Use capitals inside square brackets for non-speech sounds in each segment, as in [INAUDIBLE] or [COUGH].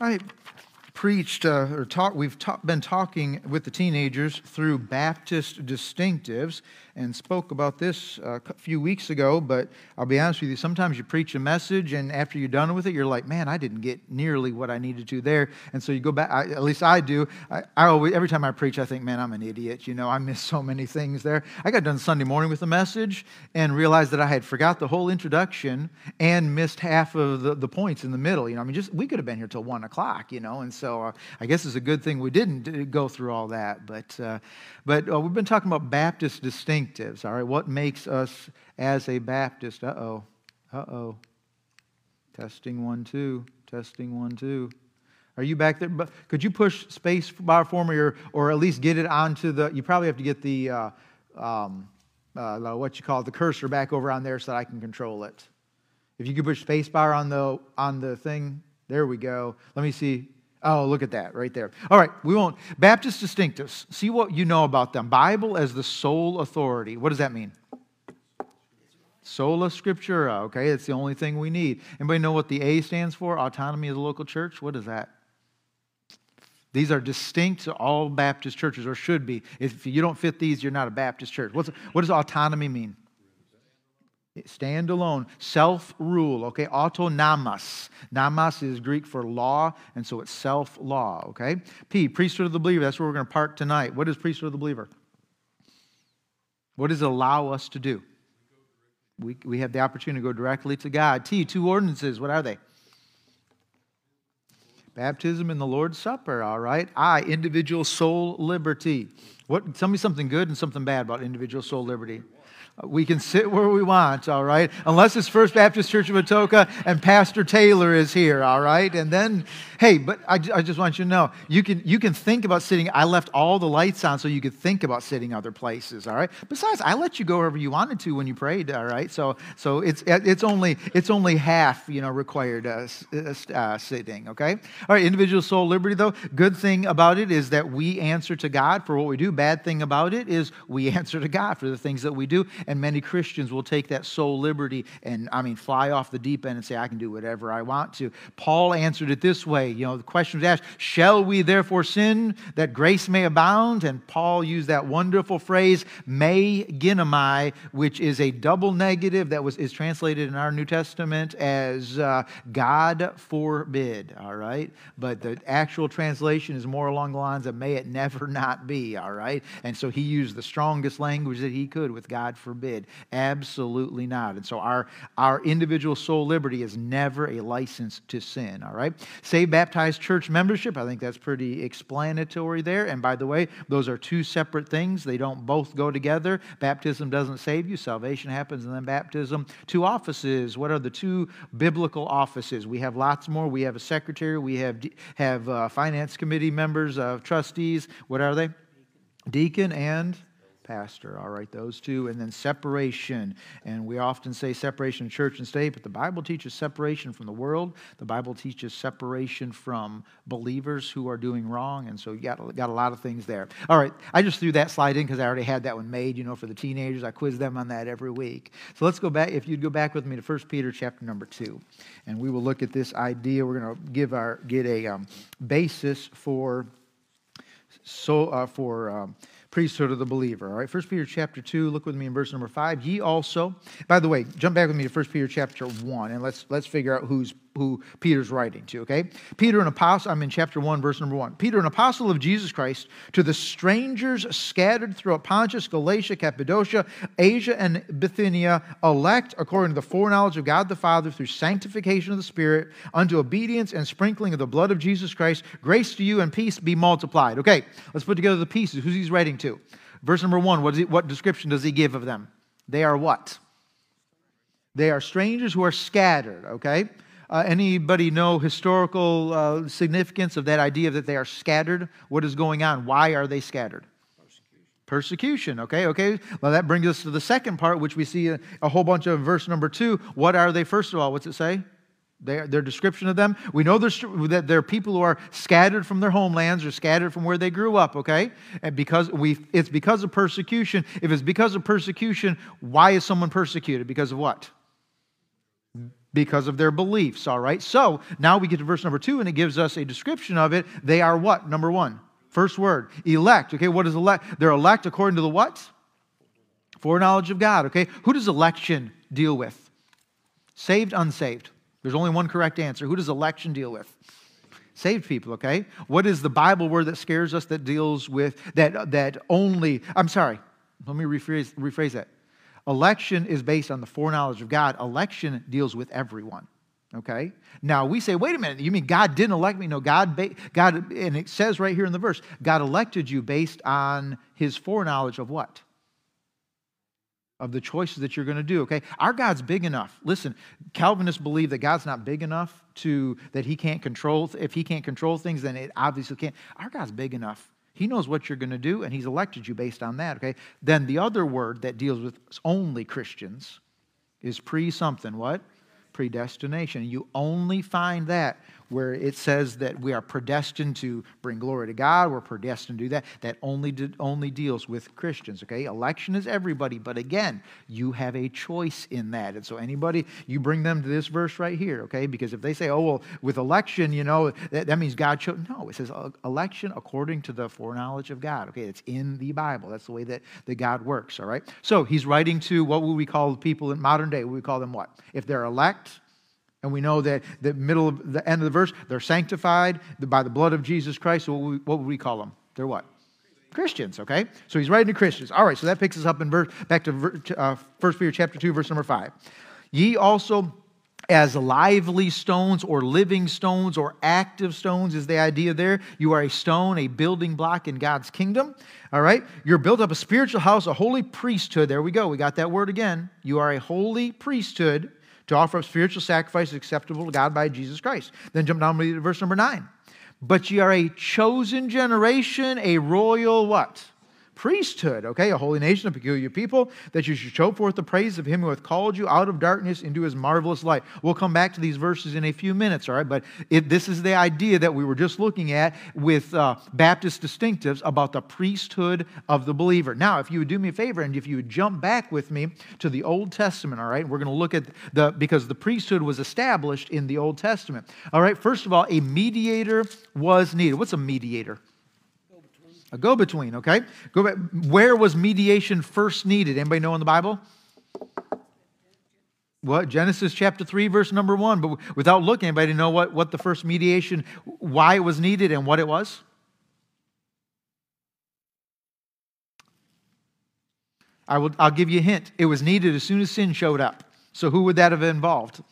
I preached uh, or talked, we've ta- been talking with the teenagers through Baptist distinctives and spoke about this uh, a few weeks ago, but I'll be honest with you, sometimes you preach a message and after you're done with it, you're like, man, I didn't get nearly what I needed to there. And so you go back, I, at least I do. I, I, always, every time I preach, I think, man, I'm an idiot. You know, I miss so many things there. I got done Sunday morning with the message and realized that I had forgot the whole introduction and missed half of the, the points in the middle. You know, I mean, just we could have been here till one o'clock, you know, and so uh, I guess it's a good thing we didn't go through all that. But, uh, but uh, we've been talking about Baptist distinctives, all right? What makes us as a Baptist? Uh oh. Uh oh. Testing one, two. Testing one, two. Are you back there? Could you push space bar for me, or, or at least get it onto the? You probably have to get the uh, um, uh, what you call it, the cursor back over on there so that I can control it. If you could push space bar on the on the thing, there we go. Let me see. Oh, look at that right there. All right, we won't. Baptist distinctives. See what you know about them. Bible as the sole authority. What does that mean? Sola Scriptura. Okay, it's the only thing we need. Anybody know what the A stands for? Autonomy of the local church. What is that? These are distinct to all Baptist churches, or should be. If you don't fit these, you're not a Baptist church. What's, what does autonomy mean? Stand alone. Self rule, okay? Autonomos. Nomos is Greek for law, and so it's self law, okay? P, priesthood of the believer. That's where we're going to park tonight. What is priesthood of the believer? What does it allow us to do? We, we have the opportunity to go directly to God. T, two ordinances. What are they? Baptism and the Lord's Supper, all right? I, individual soul liberty. What, tell me something good and something bad about individual soul liberty. We can sit where we want, all right? Unless it's First Baptist Church of Atoka and Pastor Taylor is here, all right? And then, hey, but I, I just want you to know, you can, you can think about sitting. I left all the lights on so you could think about sitting other places, all right? Besides, I let you go wherever you wanted to when you prayed, all right? So, so it's, it's, only, it's only half, you know, required uh, uh, sitting, okay? All right, individual soul liberty, though, good thing about it is that we answer to God for what we do. Bad thing about it is we [LAUGHS] answer to God for the things that we do. And many Christians will take that soul liberty and, I mean, fly off the deep end and say, I can do whatever I want to. Paul answered it this way. You know, the question was asked, Shall we therefore sin that grace may abound? And Paul used that wonderful phrase, may ginomai, which is a double negative that was, is translated in our New Testament as uh, God forbid, all right? But the actual translation is more along the lines of may it never not be, all right? And so he used the strongest language that he could with God forbid forbid. Absolutely not. And so our, our individual soul liberty is never a license to sin, all right? Say baptized church membership. I think that's pretty explanatory there. And by the way, those are two separate things. They don't both go together. Baptism doesn't save you, salvation happens, and then baptism. Two offices. What are the two biblical offices? We have lots more. We have a secretary, we have, have uh, finance committee members, uh, trustees. What are they? Deacon and pastor. All right, those two. And then separation. And we often say separation of church and state, but the Bible teaches separation from the world. The Bible teaches separation from believers who are doing wrong. And so you got, got a lot of things there. All right, I just threw that slide in because I already had that one made, you know, for the teenagers. I quiz them on that every week. So let's go back, if you'd go back with me to 1 Peter chapter number 2. And we will look at this idea. We're going to give our, get a um, basis for, so, uh, for, um, priesthood of the believer. All right, 1 Peter chapter 2, look with me in verse number 5. Ye also, by the way, jump back with me to 1 Peter chapter 1, and let's, let's figure out who's who Peter's writing to, okay? Peter, an apostle, I'm in chapter 1, verse number 1. Peter, an apostle of Jesus Christ, to the strangers scattered throughout Pontus, Galatia, Cappadocia, Asia, and Bithynia, elect according to the foreknowledge of God the Father through sanctification of the Spirit, unto obedience and sprinkling of the blood of Jesus Christ, grace to you and peace be multiplied. Okay, let's put together the pieces. Who's he's writing to? Verse number 1, what, he, what description does he give of them? They are what? They are strangers who are scattered, okay? Uh, anybody know historical uh, significance of that idea that they are scattered? What is going on? Why are they scattered? Persecution. Okay, okay. Well, that brings us to the second part, which we see a, a whole bunch of verse number two. What are they, first of all? What's it say? Their, their description of them. We know that they're people who are scattered from their homelands or scattered from where they grew up, okay? And because we, it's because of persecution. If it's because of persecution, why is someone persecuted? Because of what? Because of their beliefs, all right? So now we get to verse number two, and it gives us a description of it. They are what? Number one, first word, elect. Okay, what is elect? They're elect according to the what? Foreknowledge of God. Okay, who does election deal with? Saved, unsaved. There's only one correct answer. Who does election deal with? Saved people, okay? What is the Bible word that scares us that deals with that that only I'm sorry, let me rephrase, rephrase that. Election is based on the foreknowledge of God. Election deals with everyone. Okay? Now we say, wait a minute, you mean God didn't elect me? No, God, God, and it says right here in the verse, God elected you based on his foreknowledge of what? Of the choices that you're going to do, okay? Our God's big enough. Listen, Calvinists believe that God's not big enough to, that he can't control, if he can't control things, then it obviously can't. Our God's big enough he knows what you're going to do, and He's elected you based on that, okay? Then the other word that deals with only Christians is pre something. What? Predestination. You only find that where it says that we are predestined to bring glory to God, we're predestined to do that. That only, only deals with Christians, okay? Election is everybody, but again, you have a choice in that. And so, anybody, you bring them to this verse right here, okay? Because if they say, oh, well, with election, you know, that, that means God chose. No, it says uh, election according to the foreknowledge of God, okay? It's in the Bible. That's the way that, that God works, all right? So, he's writing to what would we call people in modern day? We call them what? If they're elect, and we know that the middle of the end of the verse, they're sanctified by the blood of Jesus Christ. So what, we, what would we call them? They're what? Christians, okay? So he's writing to Christians. All right, so that picks us up in verse, back to uh, 1 Peter chapter 2, verse number 5. Ye also as lively stones or living stones or active stones is the idea there. You are a stone, a building block in God's kingdom. All right? You're built up a spiritual house, a holy priesthood. There we go. We got that word again. You are a holy priesthood to offer up spiritual sacrifices acceptable to God by Jesus Christ. Then jump down to verse number nine. But ye are a chosen generation, a royal what? Priesthood, okay, a holy nation, a peculiar people, that you should show forth the praise of him who hath called you out of darkness into his marvelous light. We'll come back to these verses in a few minutes, all right? But it, this is the idea that we were just looking at with uh, Baptist distinctives about the priesthood of the believer. Now, if you would do me a favor and if you would jump back with me to the Old Testament, all right, we're going to look at the, because the priesthood was established in the Old Testament. All right, first of all, a mediator was needed. What's a mediator? A go between, okay? Go back. Where was mediation first needed? Anybody know in the Bible? What? Genesis chapter 3, verse number 1. But without looking, anybody know what, what the first mediation, why it was needed and what it was? I will, I'll give you a hint. It was needed as soon as sin showed up. So who would that have involved?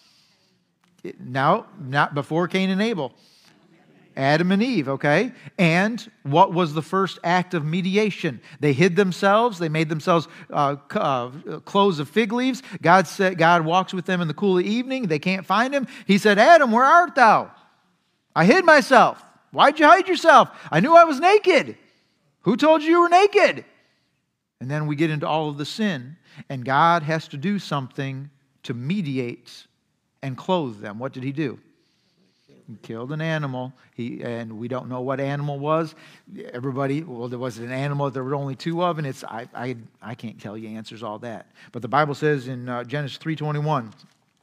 No, not before Cain and Abel. Adam and Eve, okay? And what was the first act of mediation? They hid themselves. They made themselves uh, uh, clothes of fig leaves. God said, God walks with them in the cool of the evening. They can't find him. He said, Adam, where art thou? I hid myself. Why'd you hide yourself? I knew I was naked. Who told you you were naked? And then we get into all of the sin, and God has to do something to mediate and clothe them. What did he do? Killed an animal. He, and we don't know what animal was. Everybody, well, there was an animal there were only two of, and it's I, I, I can't tell you answers all that. But the Bible says in uh, Genesis 3:21,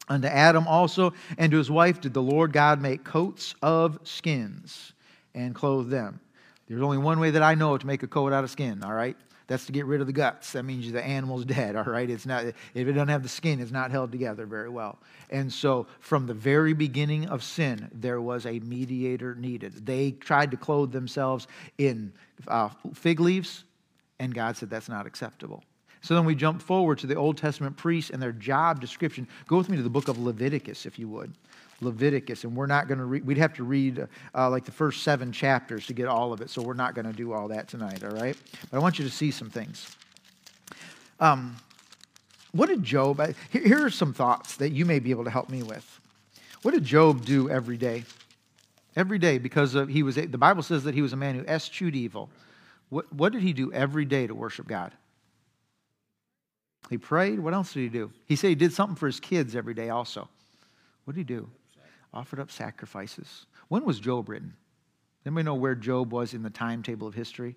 unto Adam also and to his wife did the Lord God make coats of skins and clothe them. There's only one way that I know to make a coat out of skin. All right, that's to get rid of the guts. That means the animal's dead, all right? It's not, if it doesn't have the skin, it's not held together very well. And so, from the very beginning of sin, there was a mediator needed. They tried to clothe themselves in uh, fig leaves, and God said that's not acceptable. So then we jump forward to the Old Testament priests and their job description. Go with me to the book of Leviticus, if you would. Leviticus, and we're not going to read, we'd have to read uh, like the first seven chapters to get all of it, so we're not going to do all that tonight, all right? But I want you to see some things. Um, what did Job, here, here are some thoughts that you may be able to help me with. What did Job do every day? Every day, because of, he was, the Bible says that he was a man who eschewed evil. What, what did he do every day to worship God? He prayed. What else did he do? He said he did something for his kids every day also. What did he do? offered up sacrifices. When was Job written? Anybody know where Job was in the timetable of history?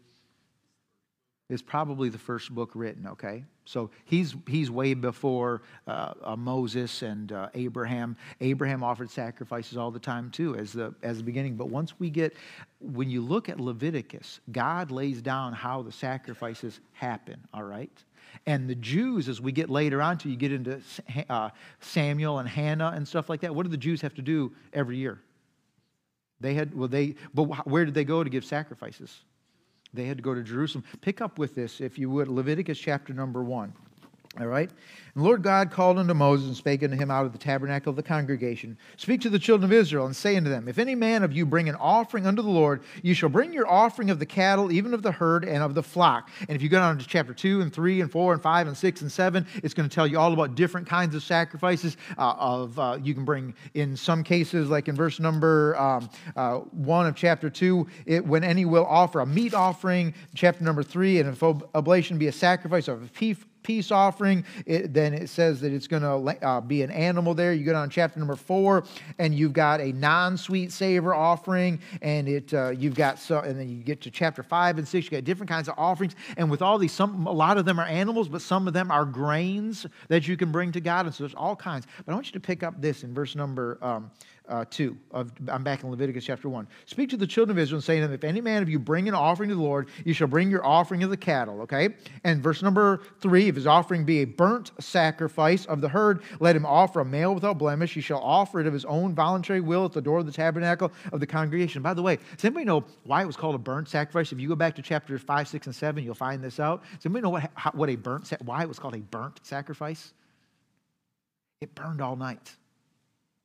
It's probably the first book written, okay? So he's, he's way before uh, uh, Moses and uh, Abraham. Abraham offered sacrifices all the time too as the, as the beginning. But once we get, when you look at Leviticus, God lays down how the sacrifices happen, all right? And the Jews, as we get later on to, you get into uh, Samuel and Hannah and stuff like that, what do the Jews have to do every year? They had, well, they, but where did they go to give sacrifices? They had to go to Jerusalem. Pick up with this, if you would, Leviticus chapter number one. All right? And Lord God called unto Moses and spake unto him out of the tabernacle of the congregation Speak to the children of Israel, and say unto them, If any man of you bring an offering unto the Lord, you shall bring your offering of the cattle, even of the herd, and of the flock. And if you go down to chapter 2 and 3 and 4 and 5 and 6 and 7, it's going to tell you all about different kinds of sacrifices. Uh, of uh, You can bring, in some cases, like in verse number um, uh, 1 of chapter 2, it, when any will offer a meat offering. Chapter number 3, and if oblation be a sacrifice of a peace offering. It, then it says that it's going to uh, be an animal there. You go down chapter number four, and you've got a non-sweet savor offering, and it uh, you've got so, and then you get to chapter five and six. You got different kinds of offerings, and with all these, some a lot of them are animals, but some of them are grains that you can bring to God, and so there's all kinds. But I want you to pick up this in verse number. Um, uh, 2 of i'm back in leviticus chapter 1 speak to the children of israel and say to them if any man of you bring an offering to the lord you shall bring your offering of the cattle okay? And verse number 3 if his offering be a burnt sacrifice of the herd let him offer a male without blemish. He shall offer it of his own voluntary will at the door of the tabernacle of the congregation. By the way does anybody know why it was called a burnt sacrifice? If you go back to chapters 5 6 and 7 you'll find this out. Does anybody know what, what a burnt why it was called a burnt sacrifice? It burned all night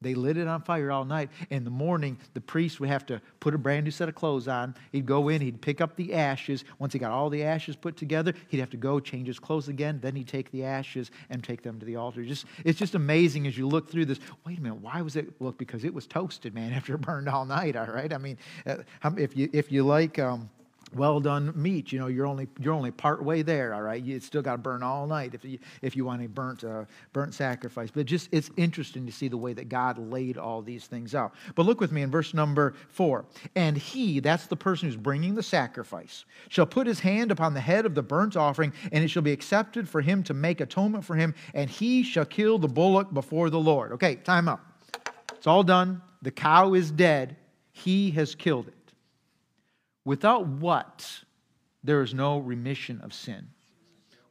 they lit it on fire all night. In the morning, the priest would have to put a brand new set of clothes on. He'd go in, he'd pick up the ashes. Once he got all the ashes put together, he'd have to go change his clothes again. Then he'd take the ashes and take them to the altar. Just, it's just amazing as you look through this. Wait a minute, why was it? Look, because it was toasted, man, [LAUGHS] after it burned all night, all right? I mean, uh, if, you, if you like. Um, well done meat. You know, you're only you're only part way there. All right, you still got to burn all night if you if you want a burnt uh, burnt sacrifice. But just it's interesting to see the way that God laid all these things out. But look with me in verse number four. And he, that's the person who's bringing the sacrifice, shall put his hand upon the head of the burnt offering, and it shall be accepted for him to make atonement for him, and he shall kill the bullock before the Lord. Okay, time up. It's all done. The cow is dead. He has killed it. Without what? There is no remission of sin.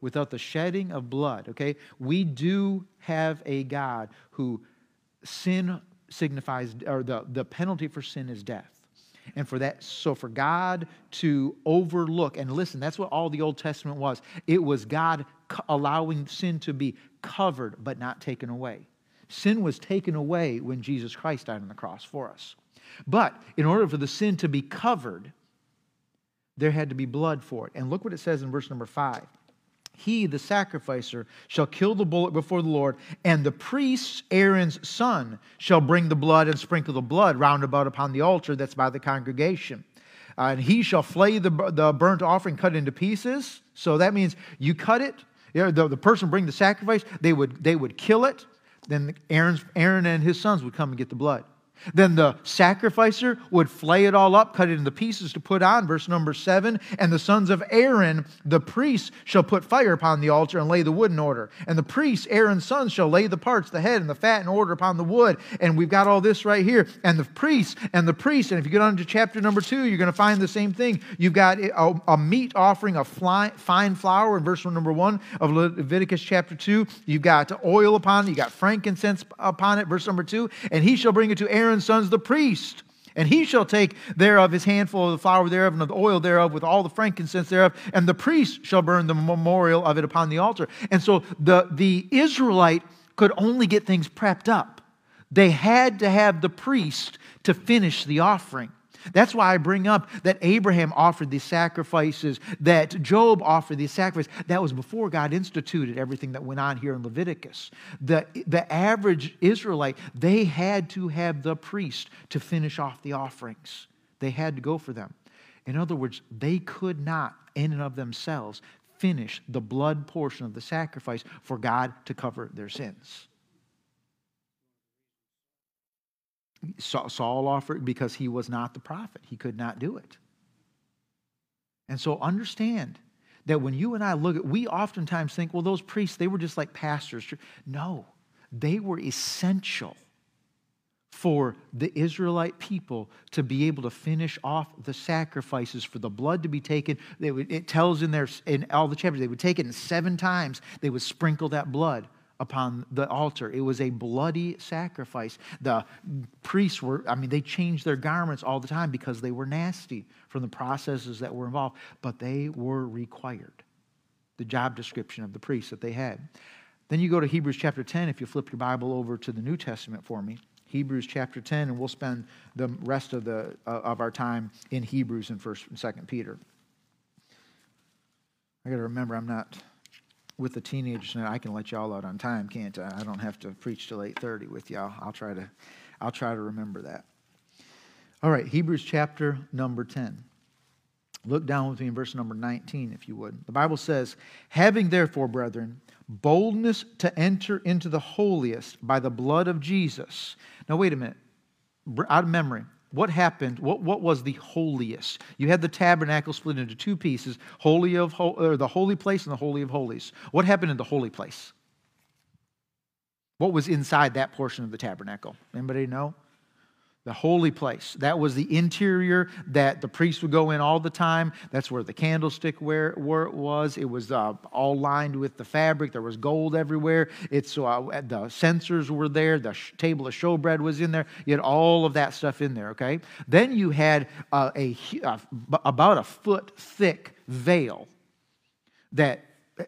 Without the shedding of blood, okay? We do have a God who sin signifies, or the, the penalty for sin is death. And for that, so for God to overlook, and listen, that's what all the Old Testament was. It was God allowing sin to be covered but not taken away. Sin was taken away when Jesus Christ died on the cross for us. But in order for the sin to be covered, there had to be blood for it. And look what it says in verse number five. He, the sacrificer, shall kill the bullock before the Lord, and the priest, Aaron's son, shall bring the blood and sprinkle the blood round about upon the altar that's by the congregation. Uh, and he shall flay the, the burnt offering cut into pieces. So that means you cut it. You know, the, the person bring the sacrifice, they would, they would kill it. Then Aaron's, Aaron and his sons would come and get the blood. Then the sacrificer would flay it all up, cut it into pieces to put on. Verse number seven. And the sons of Aaron, the priests, shall put fire upon the altar and lay the wood in order. And the priests, Aaron's sons, shall lay the parts, the head and the fat in order upon the wood. And we've got all this right here. And the priests, and the priests, and if you get on to chapter number two, you're going to find the same thing. You've got a, a meat offering of fly, fine flour in verse number one of Leviticus chapter two. You've got oil upon it, you got frankincense upon it, verse number two. And he shall bring it to Aaron Aaron's sons, the priest. And he shall take thereof his handful of the flour thereof and of the oil thereof with all the frankincense thereof, and the priest shall burn the memorial of it upon the altar. And so the, the Israelite could only get things prepped up. They had to have the priest to finish the offering. That's why I bring up that Abraham offered these sacrifices, that Job offered these sacrifices. That was before God instituted everything that went on here in Leviticus. The, the average Israelite, they had to have the priest to finish off the offerings. They had to go for them. In other words, they could not, in and of themselves, finish the blood portion of the sacrifice for God to cover their sins. Saul offered because he was not the prophet. He could not do it. And so understand that when you and I look at, we oftentimes think, well, those priests, they were just like pastors. No, they were essential for the Israelite people to be able to finish off the sacrifices, for the blood to be taken. Would, it tells in there in all the chapters, they would take it and seven times they would sprinkle that blood upon the altar. It was a bloody sacrifice. The priests were, I mean, they changed their garments all the time because they were nasty from the processes that were involved, but they were required. The job description of the priests that they had. Then you go to Hebrews chapter 10, if you flip your Bible over to the New Testament for me. Hebrews chapter 10, and we'll spend the rest of, the, uh, of our time in Hebrews and 1st and 2nd Peter. I got to remember, I'm not with the teenagers now. I can let y'all out on time, can't I? I don't have to preach till 8.30 with y'all. I'll try to, I'll try to remember that. All right, Hebrews chapter number 10. Look down with me in verse number 19, if you would. The Bible says, Having therefore, brethren, boldness to enter into the holiest by the blood of Jesus. Now, wait a minute. Out of memory, what happened? What, what was the holiest? You had the tabernacle split into two pieces, holy of or the holy place and the holy of holies. What happened in the holy place? What was inside that portion of the tabernacle? Anybody know? The holy place. That was the interior that the priest would go in all the time. That's where the candlestick where, where it was. It was uh, all lined with the fabric. There was gold everywhere. It's uh, the censers were there. The sh- table of showbread was in there. You had all of that stuff in there. Okay. Then you had uh, a uh, about a foot thick veil that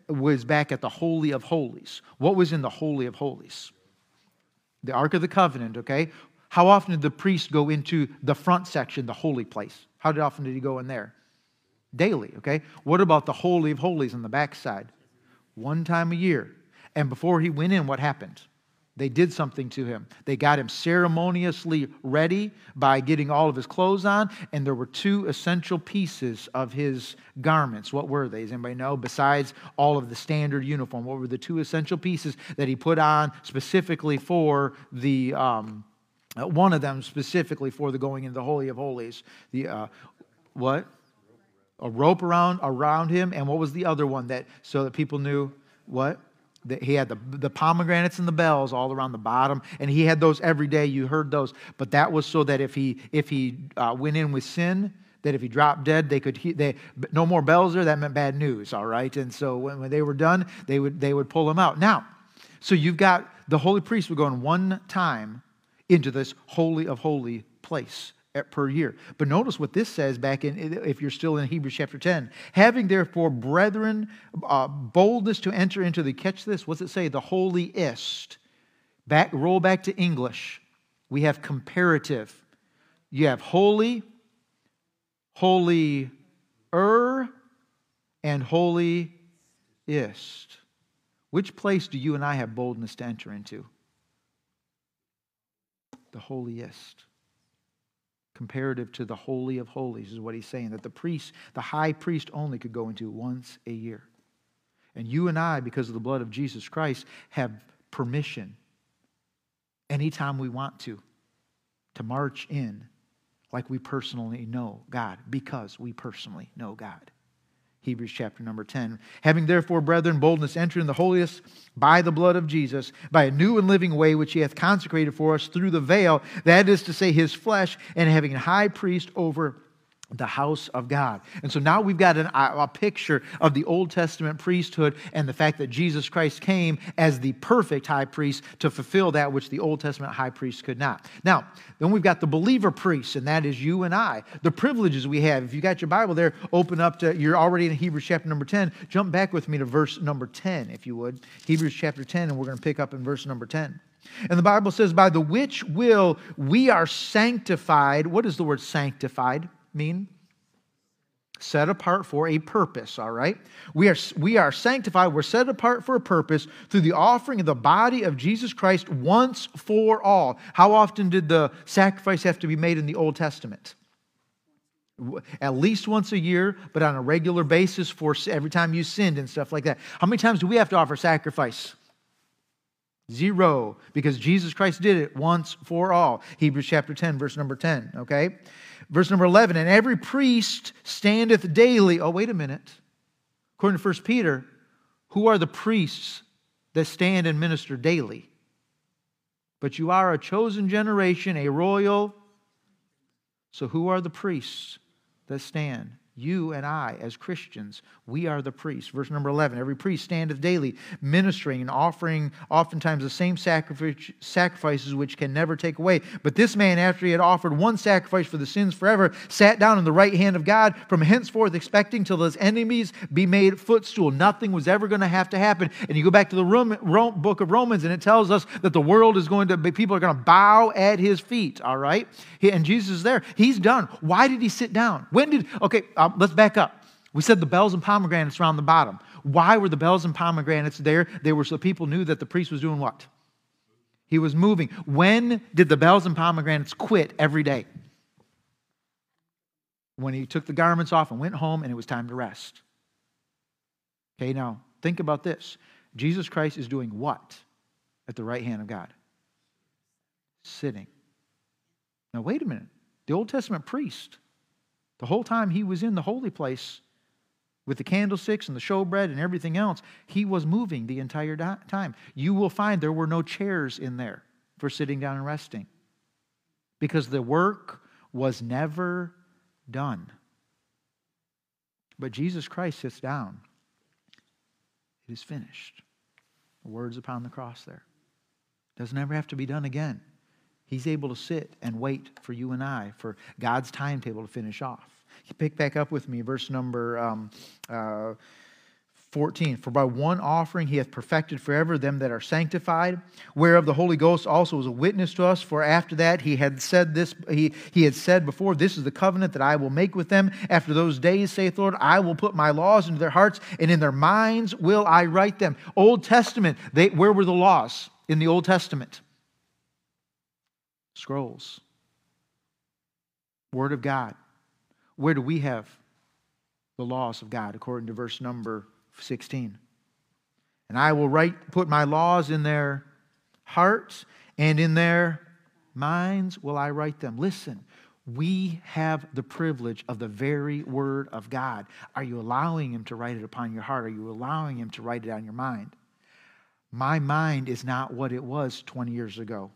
was back at the holy of holies. What was in the holy of holies? The Ark of the Covenant, okay? How often did the priest go into the front section, the holy place? How often did he go in there? Daily, okay? What about the Holy of Holies on the backside? One time a year. And before he went in, what happened? They did something to him. They got him ceremoniously ready by getting all of his clothes on, and there were two essential pieces of his garments. What were they? Does anybody know? Besides all of the standard uniform, what were the two essential pieces that he put on specifically for the um, one of them specifically for the going into the Holy of Holies. The uh, what? A rope around around him, and what was the other one that so that people knew what? That he had the, the pomegranates and the bells all around the bottom, and he had those every day. You heard those, but that was so that if he if he uh, went in with sin, that if he dropped dead, they could he, they no more bells there. That meant bad news. All right, and so when, when they were done, they would they would pull him out. Now, so you've got the holy priest would go in one time into this holy of holy place per year. But notice what this says back in, if you're still in Hebrews chapter 10. Having therefore, brethren, uh, boldness to enter into the, catch this, what's it say? The holiest. Back, roll back to English. We have comparative. You have holy, holy er, and holy ist. Which place do you and I have boldness to enter into? The holiest. Comparative to the Holy of Holies is what he's saying, that the priest, the high priest only could go into once a year. And you and I, because of the blood of Jesus Christ, have permission anytime we want to to march in like we personally know God, because we personally know God. Hebrews chapter number 10. Having therefore, brethren, boldness enter in the holiest by the blood of Jesus, by a new and living way which he hath consecrated for us through the veil, that is to say, his flesh, and having a high priest over the house of God. And so now we've got an, a, picture of the Old Testament priesthood and the fact that Jesus Christ came as the perfect high priest to fulfill that which the Old Testament high priest could not. Now, then we've got the believer priests, and that is you and I. The privileges we have. If you got your Bible there, open up to, you're already in Hebrews chapter number 10. Jump back with me to verse number 10, if you would. Hebrews chapter 10, and we're going to pick up in verse number 10. And the Bible says, By the which will we are sanctified. What is the word sanctified? Mean? Set apart for a purpose, all right? We are, we are sanctified, we're set apart for a purpose through the offering of the body of Jesus Christ once for all. How often did the sacrifice have to be made in the Old Testament? At least once a year, but on a regular basis for every time you sinned and stuff like that. How many times do we have to offer sacrifice? Zero, because Jesus Christ did it once for all. Hebrews chapter 10, verse number 10, okay? Verse number 11, and every priest standeth daily. Oh, wait a minute. According to 1 Peter, who are the priests that stand and minister daily? But you are a chosen generation, a royal. So who are the priests that stand? You and I, as Christians, we are the priests. Verse number 11 Every priest standeth daily, ministering and offering oftentimes the same sacrifices which can never take away. But this man, after he had offered one sacrifice for the sins forever, sat down in the right hand of God, from henceforth expecting till his enemies be made footstool. Nothing was ever going to have to happen. And you go back to the Roman, Rome, book of Romans, and it tells us that the world is going to be, people are going to bow at his feet, all right? And Jesus is there. He's done. Why did he sit down? When did, okay, uh, um, let's back up. We said the bells and pomegranates around the bottom. Why were the bells and pomegranates there? They were so people knew that the priest was doing what? He was moving. When did the bells and pomegranates quit every day? When he took the garments off and went home and it was time to rest. Okay, now think about this. Jesus Christ is doing what at the right hand of God? Sitting. Now, wait a minute. The Old Testament priest the whole time he was in the holy place with the candlesticks and the showbread and everything else, he was moving the entire time. You will find there were no chairs in there for sitting down and resting because the work was never done. But Jesus Christ sits down. It is finished. The words upon the cross there. Doesn't ever have to be done again. He's able to sit and wait for you and I for God's timetable to finish off. You pick back up with me, verse number um, uh, 14. For by one offering he hath perfected forever them that are sanctified, whereof the Holy Ghost also was a witness to us. For after that he had said this, he, he had said before, This is the covenant that I will make with them. After those days, saith Lord, I will put my laws into their hearts, and in their minds will I write them. Old Testament, they, where were the laws in the Old Testament? Scrolls. Word of God. Where do we have the laws of God according to verse number 16? And I will write, put my laws in their hearts and in their minds will I write them. Listen, we have the privilege of the very word of God. Are you allowing Him to write it upon your heart? Are you allowing Him to write it on your mind? My mind is not what it was 20 years ago.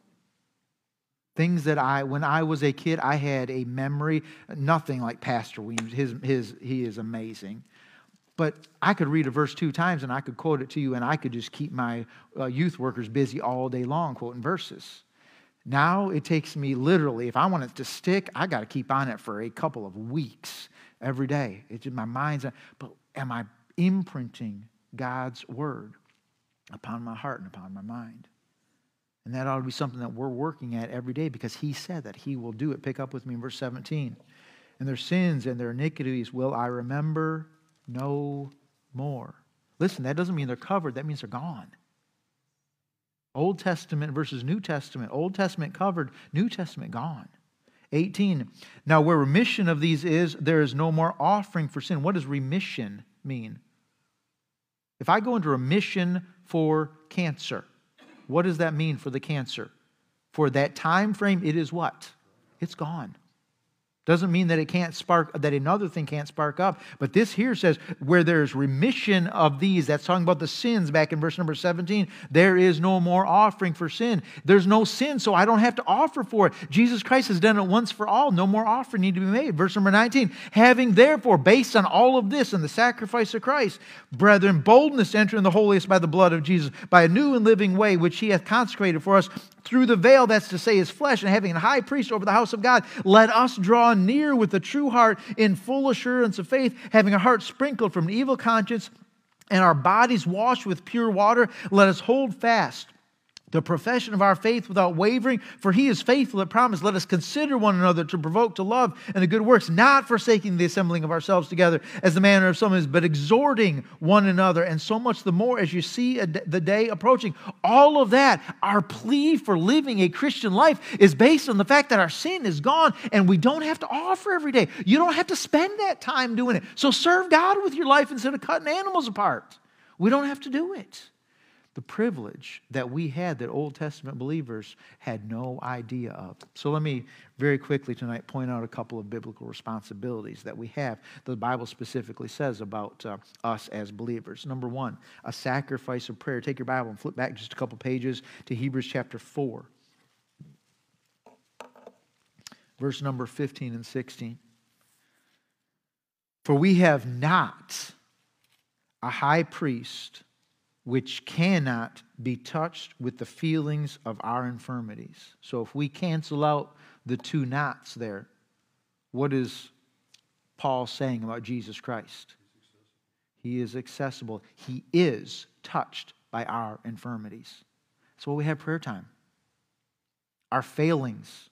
Things that I, when I was a kid, I had a memory, nothing like Pastor Weems. His, his, he is amazing. But I could read a verse two times and I could quote it to you, and I could just keep my uh, youth workers busy all day long quoting verses. Now it takes me literally, if I want it to stick, I got to keep on it for a couple of weeks every day. It's in my mind's, but am I imprinting God's word upon my heart and upon my mind? And that ought to be something that we're working at every day because he said that he will do it. Pick up with me in verse 17. And their sins and their iniquities will I remember no more. Listen, that doesn't mean they're covered, that means they're gone. Old Testament versus New Testament. Old Testament covered, New Testament gone. 18. Now, where remission of these is, there is no more offering for sin. What does remission mean? If I go into remission for cancer, what does that mean for the cancer? For that time frame, it is what? It's gone. Doesn't mean that it can't spark, that another thing can't spark up. But this here says, where there's remission of these, that's talking about the sins back in verse number 17, there is no more offering for sin. There's no sin, so I don't have to offer for it. Jesus Christ has done it once for all. No more offering need to be made. Verse number 19, having therefore, based on all of this and the sacrifice of Christ, brethren, boldness enter in the holiest by the blood of Jesus, by a new and living way which he hath consecrated for us through the veil, that's to say his flesh, and having a high priest over the house of God, let us draw near with a true heart in full assurance of faith, having a heart sprinkled from an evil conscience and our bodies washed with pure water. Let us hold fast the profession of our faith without wavering, for he is faithful that promised. Let us consider one another to provoke to love and the good works, not forsaking the assembling of ourselves together as the manner of some is, but exhorting one another, and so much the more as you see the day approaching. All of that, our plea for living a Christian life is based on the fact that our sin is gone and we don't have to offer every day. You don't have to spend that time doing it. So serve God with your life instead of cutting animals apart. We don't have to do it. The privilege that we had that Old Testament believers had no idea of. So let me very quickly tonight point out a couple of biblical responsibilities that we have the Bible specifically says about uh, us as believers. Number one, a sacrifice of prayer. Take your Bible and flip back just a couple pages to Hebrews chapter 4, verse number 15 and 16. For we have not a high priest which cannot be touched with the feelings of our infirmities. So if we cancel out the two knots there, what is Paul saying about Jesus Christ? He is accessible. He is touched by our infirmities. That's why we have prayer time. Our failings,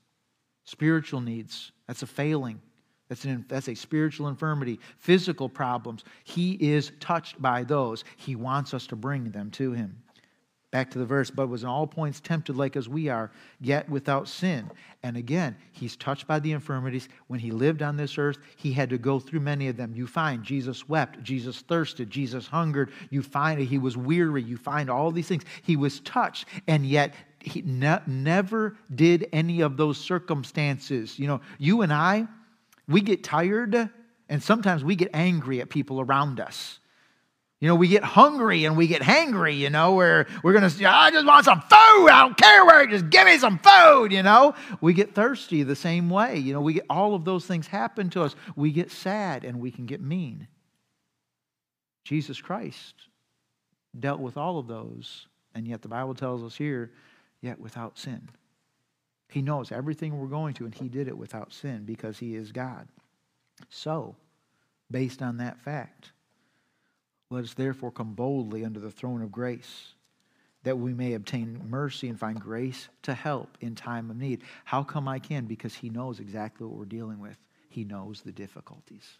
spiritual needs, that's a failing. That's, an, that's a spiritual infirmity, physical problems. He is touched by those. He wants us to bring them to him. Back to the verse, but was in all points tempted like as we are, yet without sin. And again, he's touched by the infirmities. When he lived on this earth, he had to go through many of them. You find Jesus wept, Jesus thirsted, Jesus hungered. You find he was weary. You find all these things. He was touched, and yet he ne- never did any of those circumstances. You know, you and I, we get tired and sometimes we get angry at people around us. You know, we get hungry and we get hangry, you know, where we're going to say, I just want some food. I don't care where, just give me some food, you know. We get thirsty the same way. You know, we get all of those things happen to us. We get sad and we can get mean. Jesus Christ dealt with all of those, and yet the Bible tells us here, yet without sin. He knows everything we're going to, and He did it without sin because He is God. So, based on that fact, let us therefore come boldly under the throne of grace, that we may obtain mercy and find grace to help in time of need. How come I can? Because He knows exactly what we're dealing with, He knows the difficulties.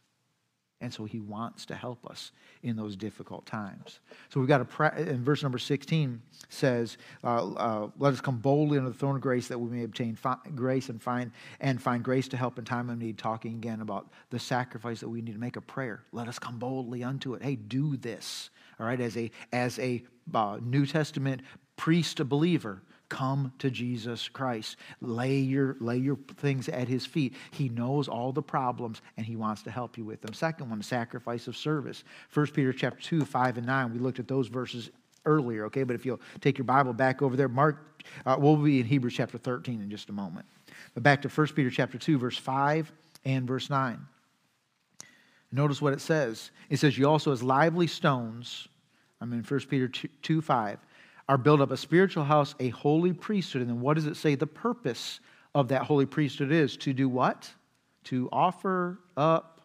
And so he wants to help us in those difficult times. So we've got a, pra- in verse number 16 says, uh, uh, let us come boldly under the throne of grace that we may obtain fi- grace and find, and find grace to help in time of need. Talking again about the sacrifice that we need to make a prayer. Let us come boldly unto it. Hey, do this. All right, as a, as a uh, New Testament priest, a believer, come to Jesus Christ. Lay your, lay your things at his feet. He knows all the problems and he wants to help you with them. Second one, sacrifice of service. 1 Peter chapter 2, 5 and 9. We looked at those verses earlier, okay? But if you'll take your Bible back over there, Mark, uh, we'll be in Hebrews chapter 13 in just a moment. But back to 1 Peter chapter 2, verse 5 and verse 9. Notice what it says. It says, You also, as lively stones, I'm in 1 Peter 2, 2 5 are built up a spiritual house, a holy priesthood. And then what does it say the purpose of that holy priesthood is? To do what? To offer up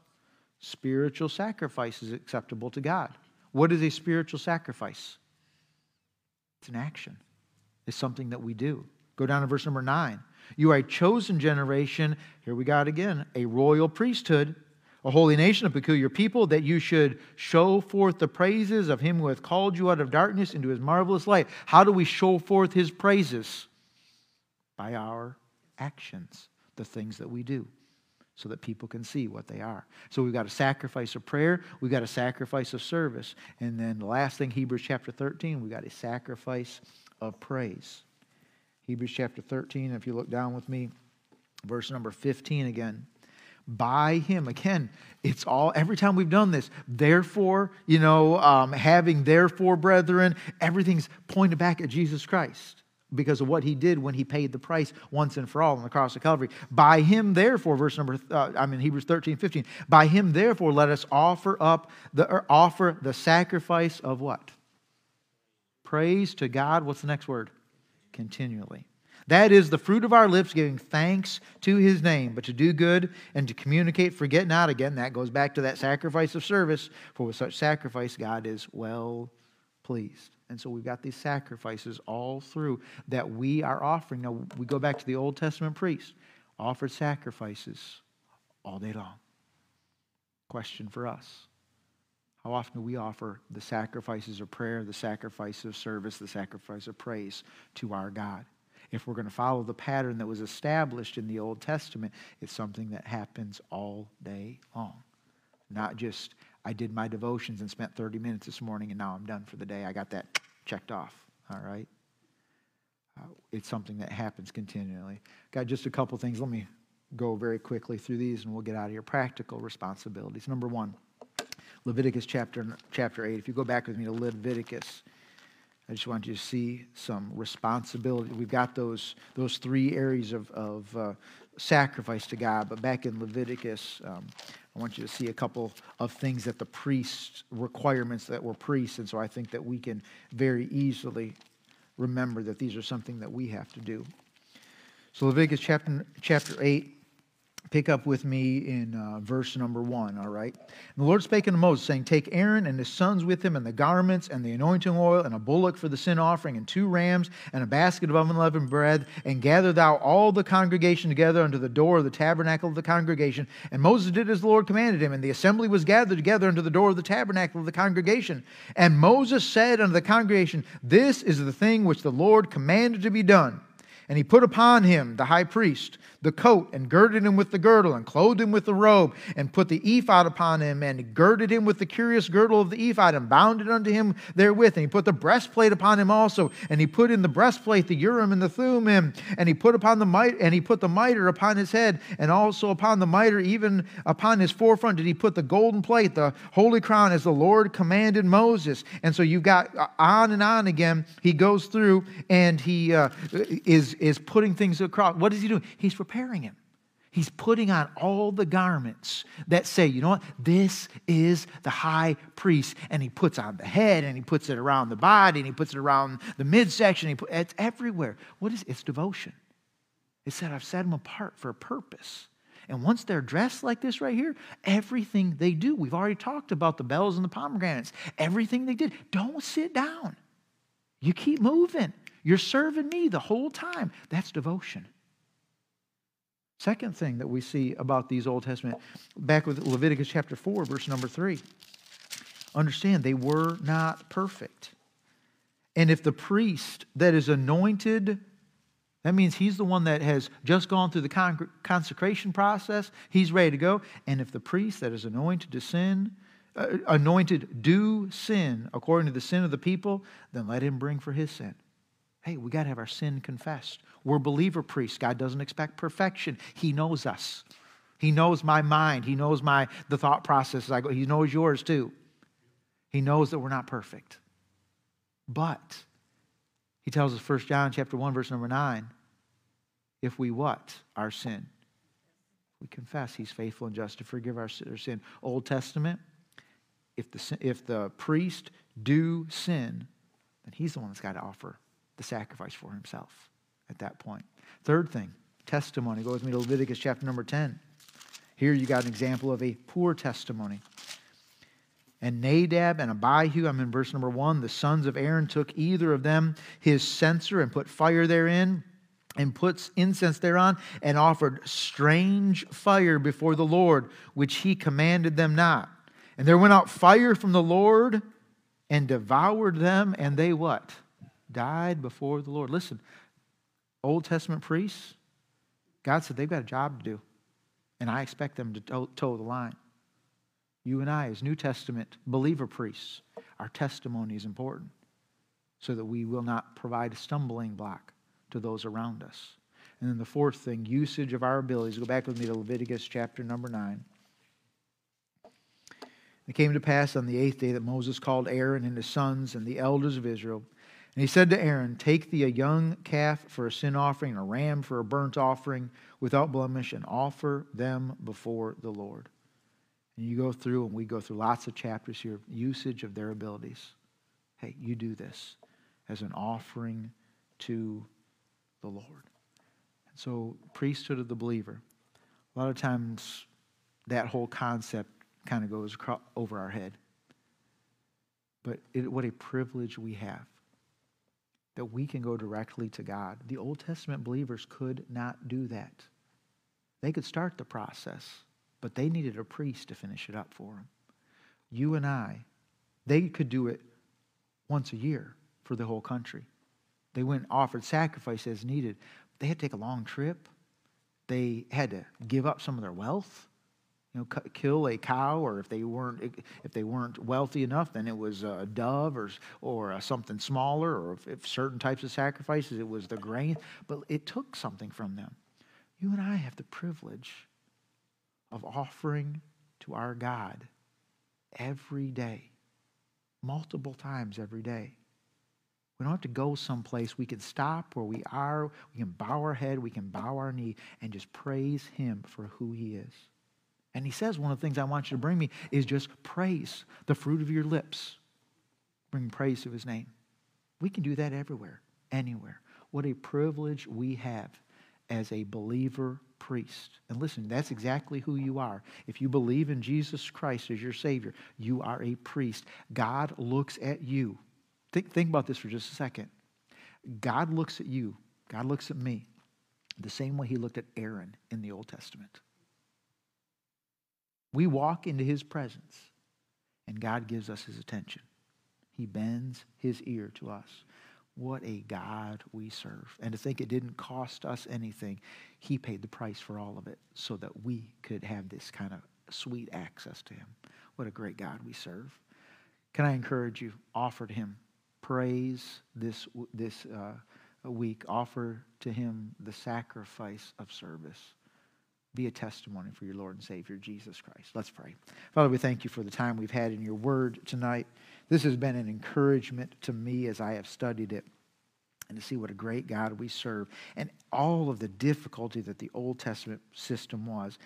spiritual sacrifices acceptable to God. What is a spiritual sacrifice? It's an action, it's something that we do. Go down to verse number nine. You are a chosen generation. Here we got again a royal priesthood a holy nation, a peculiar people, that you should show forth the praises of him who hath called you out of darkness into his marvelous light. How do we show forth his praises? By our actions, the things that we do, so that people can see what they are. So we've got a sacrifice of prayer, we've got a sacrifice of service, and then the last thing, Hebrews chapter 13, we've got a sacrifice of praise. Hebrews chapter 13, if you look down with me, verse number 15 again by him. Again, it's all, every time we've done this, therefore, you know, um, having therefore, brethren, everything's pointed back at Jesus Christ because of what he did when he paid the price once and for all on the cross of Calvary. By him, therefore, verse number, uh, I mean, Hebrews 13, 15. By him, therefore, let us offer up the, offer the sacrifice of what? Praise to God. What's the next word? Continually. That is the fruit of our lips, giving thanks to his name. But to do good and to communicate, forget not. Again, that goes back to that sacrifice of service. For with such sacrifice, God is well pleased. And so we've got these sacrifices all through that we are offering. Now, we go back to the Old Testament priest, offered sacrifices all day long. Question for us How often do we offer the sacrifices of prayer, the sacrifice of service, the sacrifice of praise to our God? If we're going to follow the pattern that was established in the Old Testament, it's something that happens all day long. Not just, I did my devotions and spent 30 minutes this morning and now I'm done for the day. I got that checked off. all right? Uh, it's something that happens continually. Got just a couple things. Let me go very quickly through these and we'll get out of here. Practical responsibilities. Number one, Leviticus chapter, chapter 8. If you go back with me to Leviticus, I just want you to see some responsibility. We've got those, those three areas of, of uh, sacrifice to God, but back in Leviticus, um, I want you to see a couple of things that the priests, requirements that were priests, and so I think that we can very easily remember that these are something that we have to do. So Leviticus chapter, chapter 8, pick up with me in uh, verse number one, all right? And the Lord spake unto Moses, saying, Take Aaron and his sons with him, and the garments, and the anointing oil, and a bullock for the sin offering, and two rams, and a basket of unleavened bread, and gather thou all the congregation together unto the door of the tabernacle of the congregation. And Moses did as the Lord commanded him, and the assembly was gathered together unto the door of the tabernacle of the congregation. And Moses said unto the congregation, This is the thing which the Lord commanded to be done. And he put upon him, the high priest, the coat, and girded him with the girdle, and clothed him with the robe, and put the ephod upon him, and girded him with the curious girdle of the ephod, and bound it unto him therewith. And he put the breastplate upon him also, and he put in the breastplate the urim and the thummim, and he put upon the mit- and he put the mitre upon his head, and also upon the mitre, even upon his forefront, did he put the golden plate, the holy crown, as the Lord commanded Moses. And so you've got uh, on and on again. He goes through and he uh, is is putting things across. What is he doing? He's preparing him. He's putting on all the garments that say, you know what, this is the high priest. And he puts on the head and he puts it around the body and he puts it around the midsection. He put, it's everywhere. What is It's devotion. It said, I've set them apart for a purpose. And once they're dressed like this right here, everything they do, we've already talked about the bells and the pomegranates, everything they did, don't sit down. You keep moving. You're serving me the whole time. That's devotion. Second thing that we see about these Old Testament, back with Leviticus chapter 4, verse number 3. Understand, they were not perfect. And if the priest that is anointed, that means he's the one that has just gone through the consecration process, he's ready to go. And if the priest that is anointed to sin, uh, anointed do sin according to the sin of the people, then let him bring for his sin. Hey, we got to have our sin confessed. We're believer priests. God doesn't expect perfection. He knows us. He knows my mind. He knows my the thought processes I go. He knows yours too. He knows that we're not perfect. But he tells us 1 John chapter 1 verse number 9, if we what? Our sin. We confess he's faithful and just to forgive our sin. Old Testament, if the, if the priest do sin, then he's the one that's got to offer the sacrifice for himself at that point. Third thing, testimony. Go with me to Leviticus chapter number 10. Here you got an example of a poor testimony. And Nadab and Abihu, I'm in verse number one, the sons of Aaron took either of them his censer and put fire therein and puts incense thereon and offered strange fire before the Lord, which he commanded them not. And there went out fire from the Lord and devoured them, and they what? Died before the Lord. Listen, Old Testament priests, God said they've got a job to do, and I expect them to toe, the line. You and I, as New Testament believer priests, our testimony is important so that we will not provide a stumbling block to those around us. And then the fourth thing, usage of our abilities. Go back with me to Leviticus chapter number 9. It came to pass on the eighth day that Moses called Aaron and his sons and the elders of Israel and he said to Aaron, Take thee a young calf for a sin offering, a ram for a burnt offering without blemish, and offer them before the Lord. And you go through, and we go through lots of chapters here, usage of their abilities. Hey, you do this as an offering to the Lord. And so, priesthood of the believer, a lot of times that whole concept kind of goes over our head. But it, what a privilege we have that we can go directly to God. The Old Testament believers could not do that. They could start the process, but they needed a priest to finish it up for them. You and I, they could do it once a year for the whole country. They went and offered sacrifice as needed. They had to take a long trip. They had to give up some of their wealth. You know, kill a cow, or if they weren't if they weren't wealthy enough, then it was a dove or or something smaller, or if, if certain types of sacrifices, it was the grain. But it took something from them. You and I have the privilege of offering to our God every day, multiple times every day. We don't have to go someplace. We can stop where we are. We can bow our head. We can bow our knee and just praise Him for who He is. And He says, one of the things I want you to bring me is just praise, the fruit of your lips. Bring praise to His name. We can do that everywhere, anywhere. What a privilege we have as a believer priest. And listen, that's exactly who you are. If you believe in Jesus Christ as your Savior, you are a priest. God looks at you. Think, think about this for just a second. God looks at you, God looks at me the same way He looked at Aaron in the Old Testament. We walk into His presence, and God gives us His attention. He bends His ear to us. What a God we serve. And to think it didn't cost us anything, He paid the price for all of it so that we could have this kind of sweet access to Him. What a great God we serve. Can I encourage you? Offer to Him praise this, this uh, week. Offer to Him the sacrifice of service. Be a testimony for your Lord and Savior, Jesus Christ. Let's pray. Father, we thank you for the time we've had in your word tonight. This has been an encouragement to me as I have studied it and to see what a great God we serve and all of the difficulty that the Old Testament system was.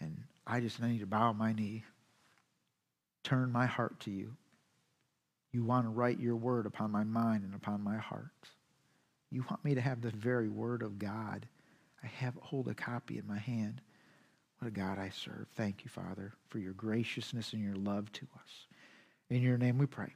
And I just need to bow my knee, turn my heart to you. You want to write your word upon my mind and upon my heart. You want me to have the very word of God. I have hold a copy in my hand. What a God I serve. Thank you, Father, for your graciousness and your love to us. In your name we pray.